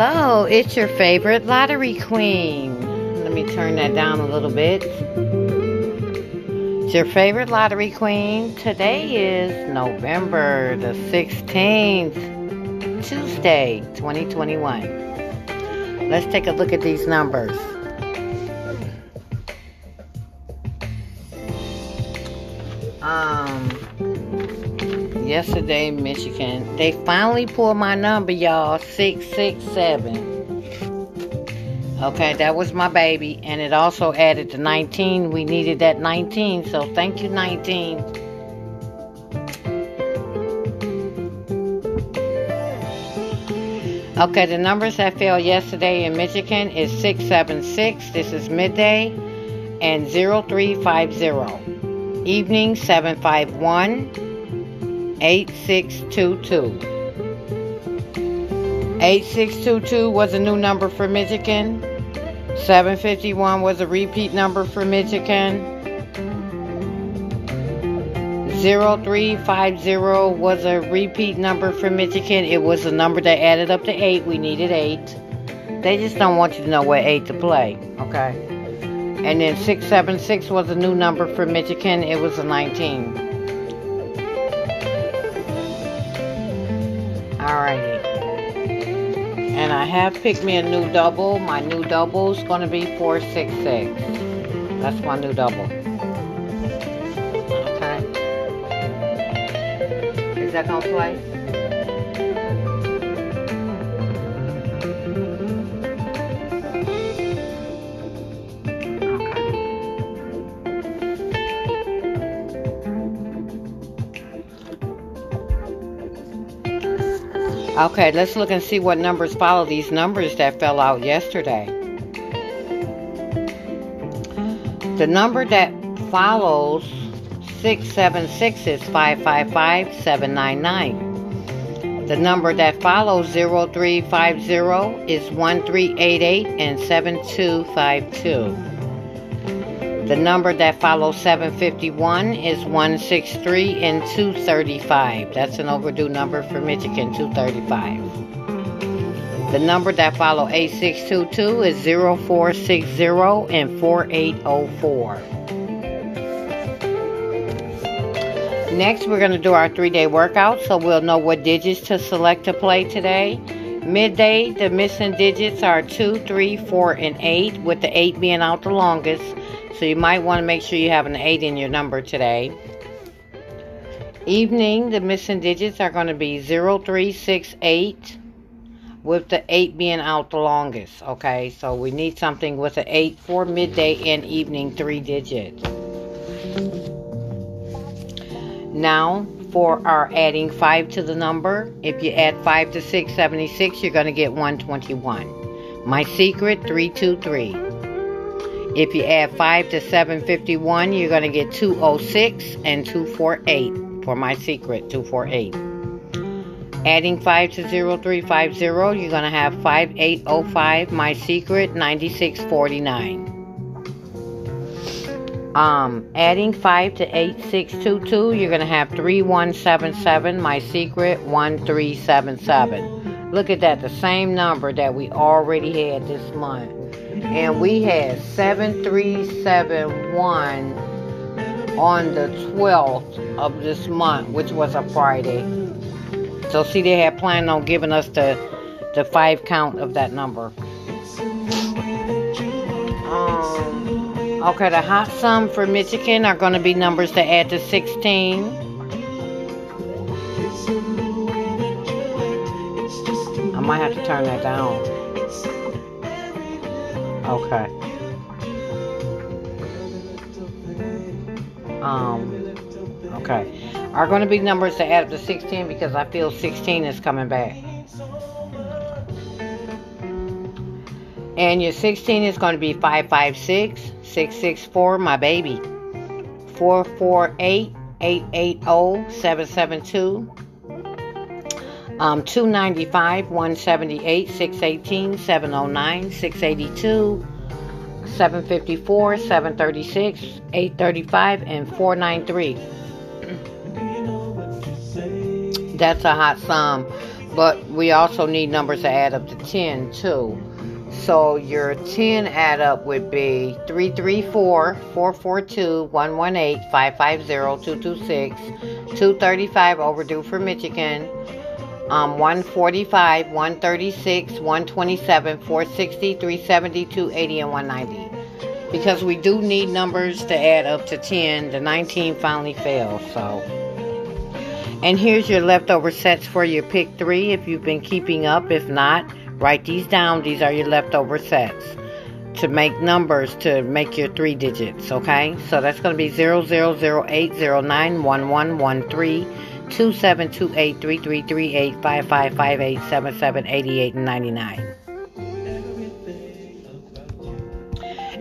Hello, it's your favorite lottery queen. Let me turn that down a little bit. It's your favorite lottery queen. Today is November the 16th, Tuesday, 2021. Let's take a look at these numbers. Um, yesterday, Michigan, they finally pulled my number, y'all 667. Okay, that was my baby, and it also added the 19. We needed that 19, so thank you, 19. Okay, the numbers that fell yesterday in Michigan is 676, this is midday, and 0350. Evening 751 8622. 8622 was a new number for Michigan. 751 was a repeat number for Michigan. 0350 was a repeat number for Michigan. It was a number that added up to 8. We needed 8. They just don't want you to know what 8 to play, okay? And then 676 was a new number for Michigan. It was a 19. Alrighty. And I have picked me a new double. My new double is going to be 466. That's my new double. Okay. Is that going to play? Okay, let's look and see what numbers follow these numbers that fell out yesterday. The number that follows 676 is 555 799. The number that follows 0350 is 1388 and 7252. The number that follows 751 is 163 and 235. That's an overdue number for Michigan, 235. The number that follows 8622 is 0460 and 4804. Next, we're going to do our three day workout so we'll know what digits to select to play today. Midday, the missing digits are 2, 3, 4, and 8, with the 8 being out the longest. So you might want to make sure you have an 8 in your number today. Evening, the missing digits are going to be 0368 with the 8 being out the longest. Okay, so we need something with an 8 for midday and evening 3 digits. Now, for our adding 5 to the number, if you add 5 to 676, you're going to get 121. My secret 323. If you add 5 to 751, you're going to get 206 and 248 for my secret 248. Adding 5 to 0350, you're going to have 5805, my secret 9649. Um, adding 5 to 8622, you're going to have 3177, my secret 1377. Look at that, the same number that we already had this month and we had 7371 on the 12th of this month, which was a Friday. So see, they had planned on giving us the the five count of that number. Um, okay, the hot sum for Michigan are going to be numbers to add to 16. I might have to turn that down. Okay. Um, okay. Are going to be numbers to add up to 16 because I feel 16 is coming back. And your 16 is going to be 556, 664, my baby. 448, 880, 772. Um, 295, 178, 618, 709, 682, 754, 736, 835, and 493. That's a hot sum. But we also need numbers to add up to 10 too. So your 10 add up would be 334 442 118 550 226 235 overdue for Michigan. Um, 145, 136, 127, 460, 370, 280, and 190. Because we do need numbers to add up to 10. The 19 finally failed, so. And here's your leftover sets for your pick three if you've been keeping up. If not, Write these down. These are your leftover sets to make numbers to make your three digits, okay? So that's going to be 0008091113 2728 3338 5558 7788 and 99.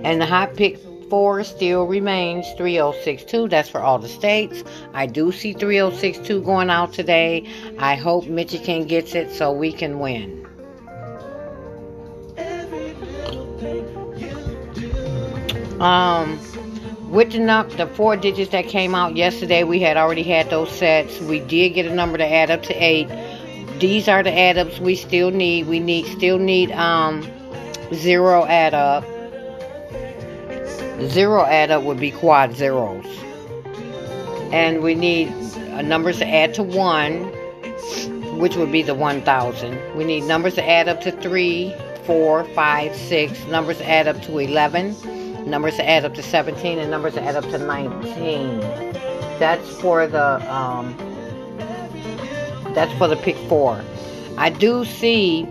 And the hot pick four still remains 3062. That's for all the states. I do see 3062 going out today. I hope Michigan gets it so we can win. Um, with the, num- the four digits that came out yesterday, we had already had those sets. We did get a number to add up to eight. These are the add ups we still need. We need still need um zero add up. Zero add up would be quad zeros. And we need uh, numbers to add to one, which would be the 1000. We need numbers to add up to three, four, five, six. Numbers add up to 11 numbers add up to 17 and numbers add up to 19 that's for the um, that's for the pick four. I do see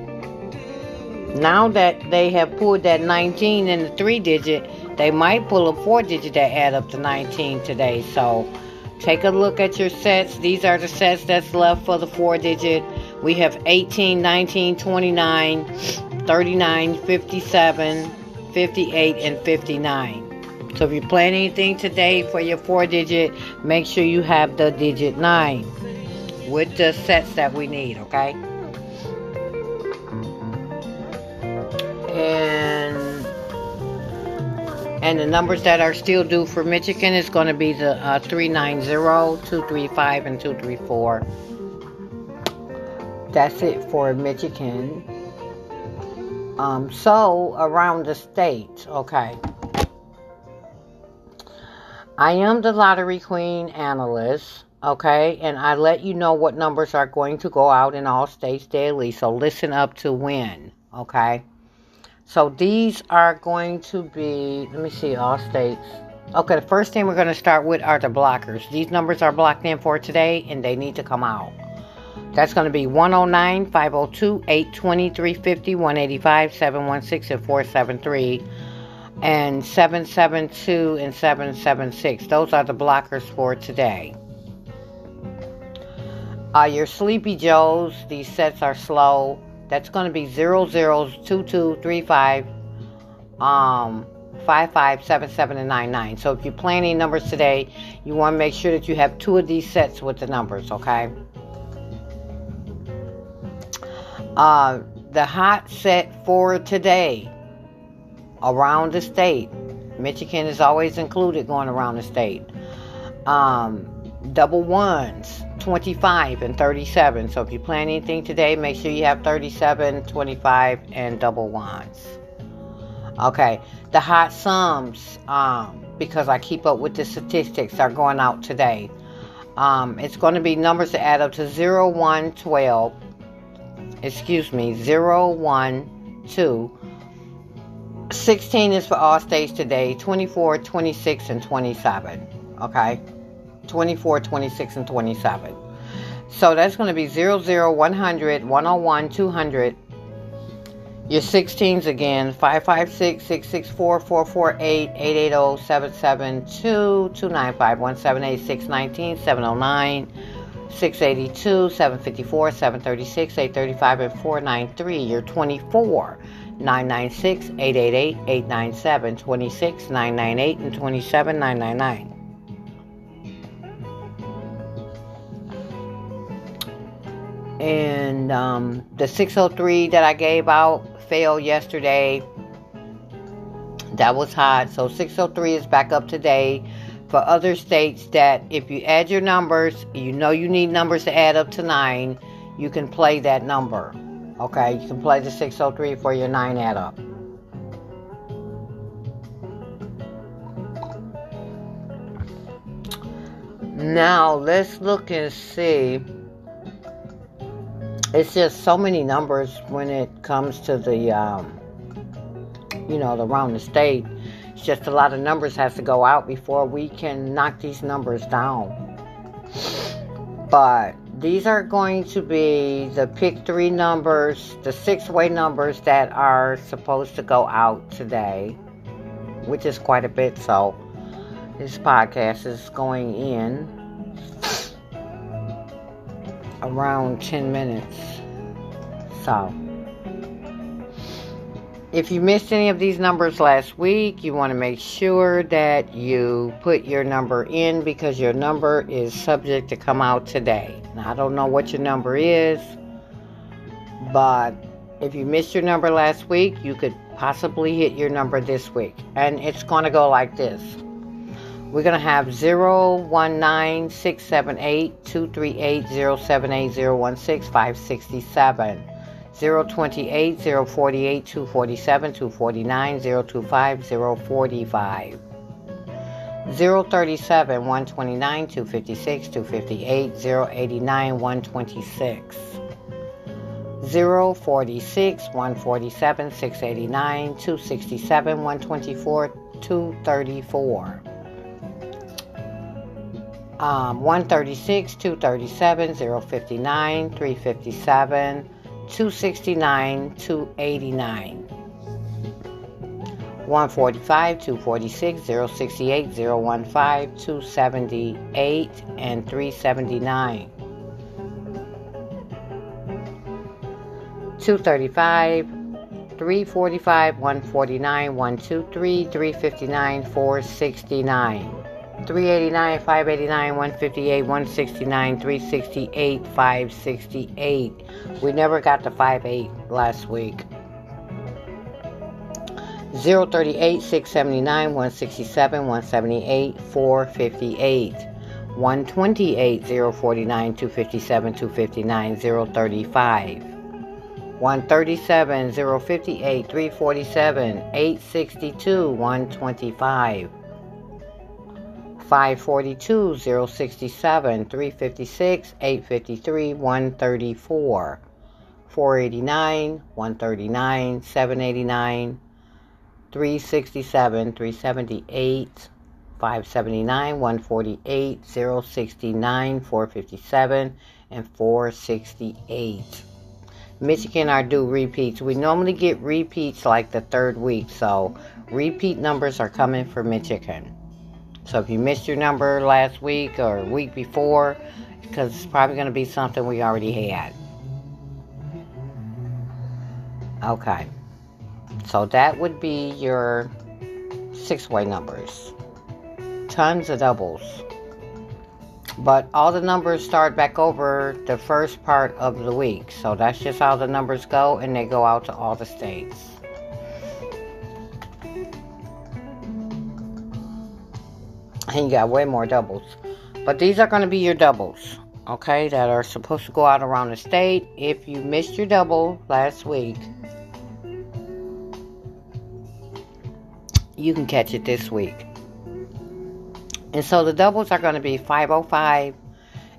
now that they have pulled that 19 in the three digit they might pull a four digit that add up to 19 today. So take a look at your sets. These are the sets that's left for the four digit. We have 18 19 29 39 57 58, and 59. So if you plan anything today for your four digit, make sure you have the digit 9 with the sets that we need, okay? And and the numbers that are still due for Michigan is going to be the uh, 390, 235, and 234. That's it for Michigan. Um, so, around the state, okay. I am the lottery queen analyst, okay, and I let you know what numbers are going to go out in all states daily. So, listen up to win, okay. So, these are going to be, let me see, all states. Okay, the first thing we're going to start with are the blockers. These numbers are blocked in for today, and they need to come out. That's going to be 109 502 820 350 185 716 and 473 and 772 and 776. Those are the blockers for today. Uh, your Sleepy Joes, these sets are slow. That's going to be 00 002235 um, 5577 and 99. So if you're planning numbers today, you want to make sure that you have two of these sets with the numbers, okay? Uh, the hot set for today around the state. Michigan is always included going around the state. Um, double ones, 25 and 37. So if you plan anything today, make sure you have 37, 25, and double ones. Okay, the hot sums, um, because I keep up with the statistics, are going out today. Um, it's going to be numbers that add up to 0, 1, 12, excuse me, 0, 1, 2. 16 is for all states today, 24, 26, and 27. Okay? 24, 26, and 27. So that's going to be 00, 100, 101, 200. Your 16s again 556 664 448 880 772 295 178 619 709 682, 754, 736, 835, and 493. You're 24. 996, 888, 897, 26, 998, and 27, 999. And um, the 603 that I gave out failed yesterday. That was hot. So 603 is back up today for other states that if you add your numbers, you know you need numbers to add up to nine. you can play that number. Okay, you can play the 603 for your 9 add up. Now, let's look and see. It's just so many numbers when it comes to the, um, you know, around the state. It's just a lot of numbers has to go out before we can knock these numbers down. But these are going to be the pick three numbers, the six way numbers that are supposed to go out today, which is quite a bit. So, this podcast is going in around 10 minutes. So, if you missed any of these numbers last week, you want to make sure that you put your number in because your number is subject to come out today. Now, I don't know what your number is, but if you missed your number last week, you could possibly hit your number this week. And it's going to go like this. We're going to have 019 678 238 078 016 567. 028, 048, 247, 249, 025, 045. 037, 129, 256, 258, 089, 126. 046, 147, 689, 267, 124, 234. Um, 136, 237, 059, 357, 269, 289. 145, 246, 068, 015, 278, and 379. 235, 345, 149, 123, 359, 469. 389, 589, 158, 169, 368, 568. We never got to 58 last week. 038, 679, 167, 178, 458. 128, 049, 257, 259, 035. 137, 058, 347, 862, 125. 542, 067, 356, 853, 134, 489, 139, 789, 367, 378, 579, 148, 069, 457, and 468. Michigan are due repeats. We normally get repeats like the third week, so repeat numbers are coming for Michigan. So if you missed your number last week or week before, because it's probably going to be something we already had. Okay. So that would be your six way numbers. Tons of doubles. But all the numbers start back over the first part of the week. So that's just how the numbers go, and they go out to all the states. And you got way more doubles. But these are going to be your doubles, okay, that are supposed to go out around the state. If you missed your double last week, you can catch it this week. And so the doubles are going to be 505,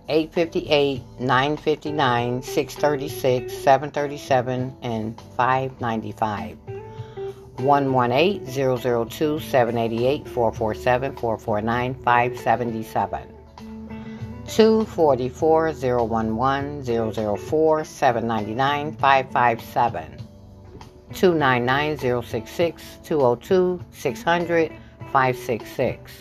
858, 959, 636, 737, and 595. 118 002 788 447 449 577. 244 011 004 799 557. 299 066 202 600 566.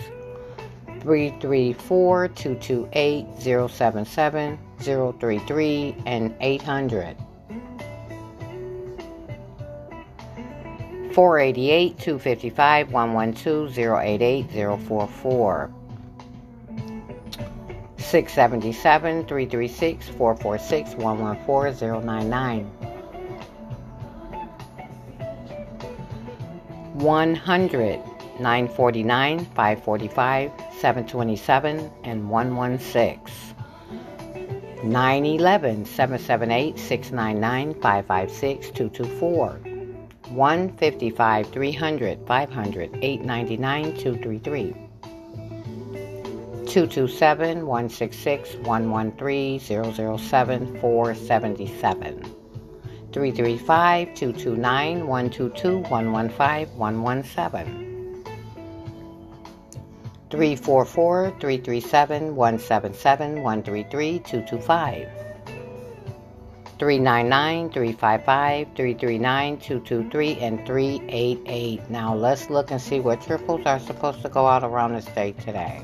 334 228 077 033 and 800. 488 255 112 088 044. 677 336 446 114 099. 100 949 545 727 and 116. 911 778 699 556 224 155 300 500 899 233 227 166 113 007 477 335 229 122 115 117 344 337 177 133 225 399 355 339 223 and 388. Now let's look and see what triples are supposed to go out around the state today.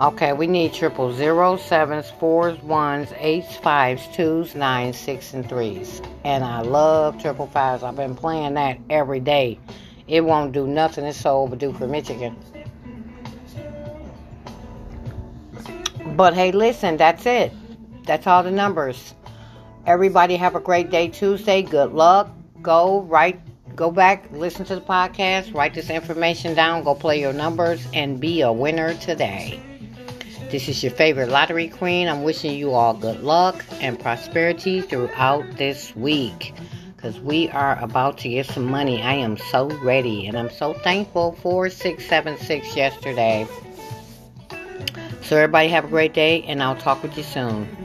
Okay, we need triple zero, sevens, fours, ones, eights, fives, twos, nines, six, and threes. And I love triple fives. I've been playing that every day. It won't do nothing. It's so overdue for Michigan. But hey, listen, that's it. That's all the numbers. Everybody have a great day Tuesday. Good luck. Go write go back, listen to the podcast, write this information down, go play your numbers, and be a winner today. This is your favorite lottery queen. I'm wishing you all good luck and prosperity throughout this week because we are about to get some money. I am so ready and I'm so thankful for 676 yesterday. So, everybody, have a great day and I'll talk with you soon.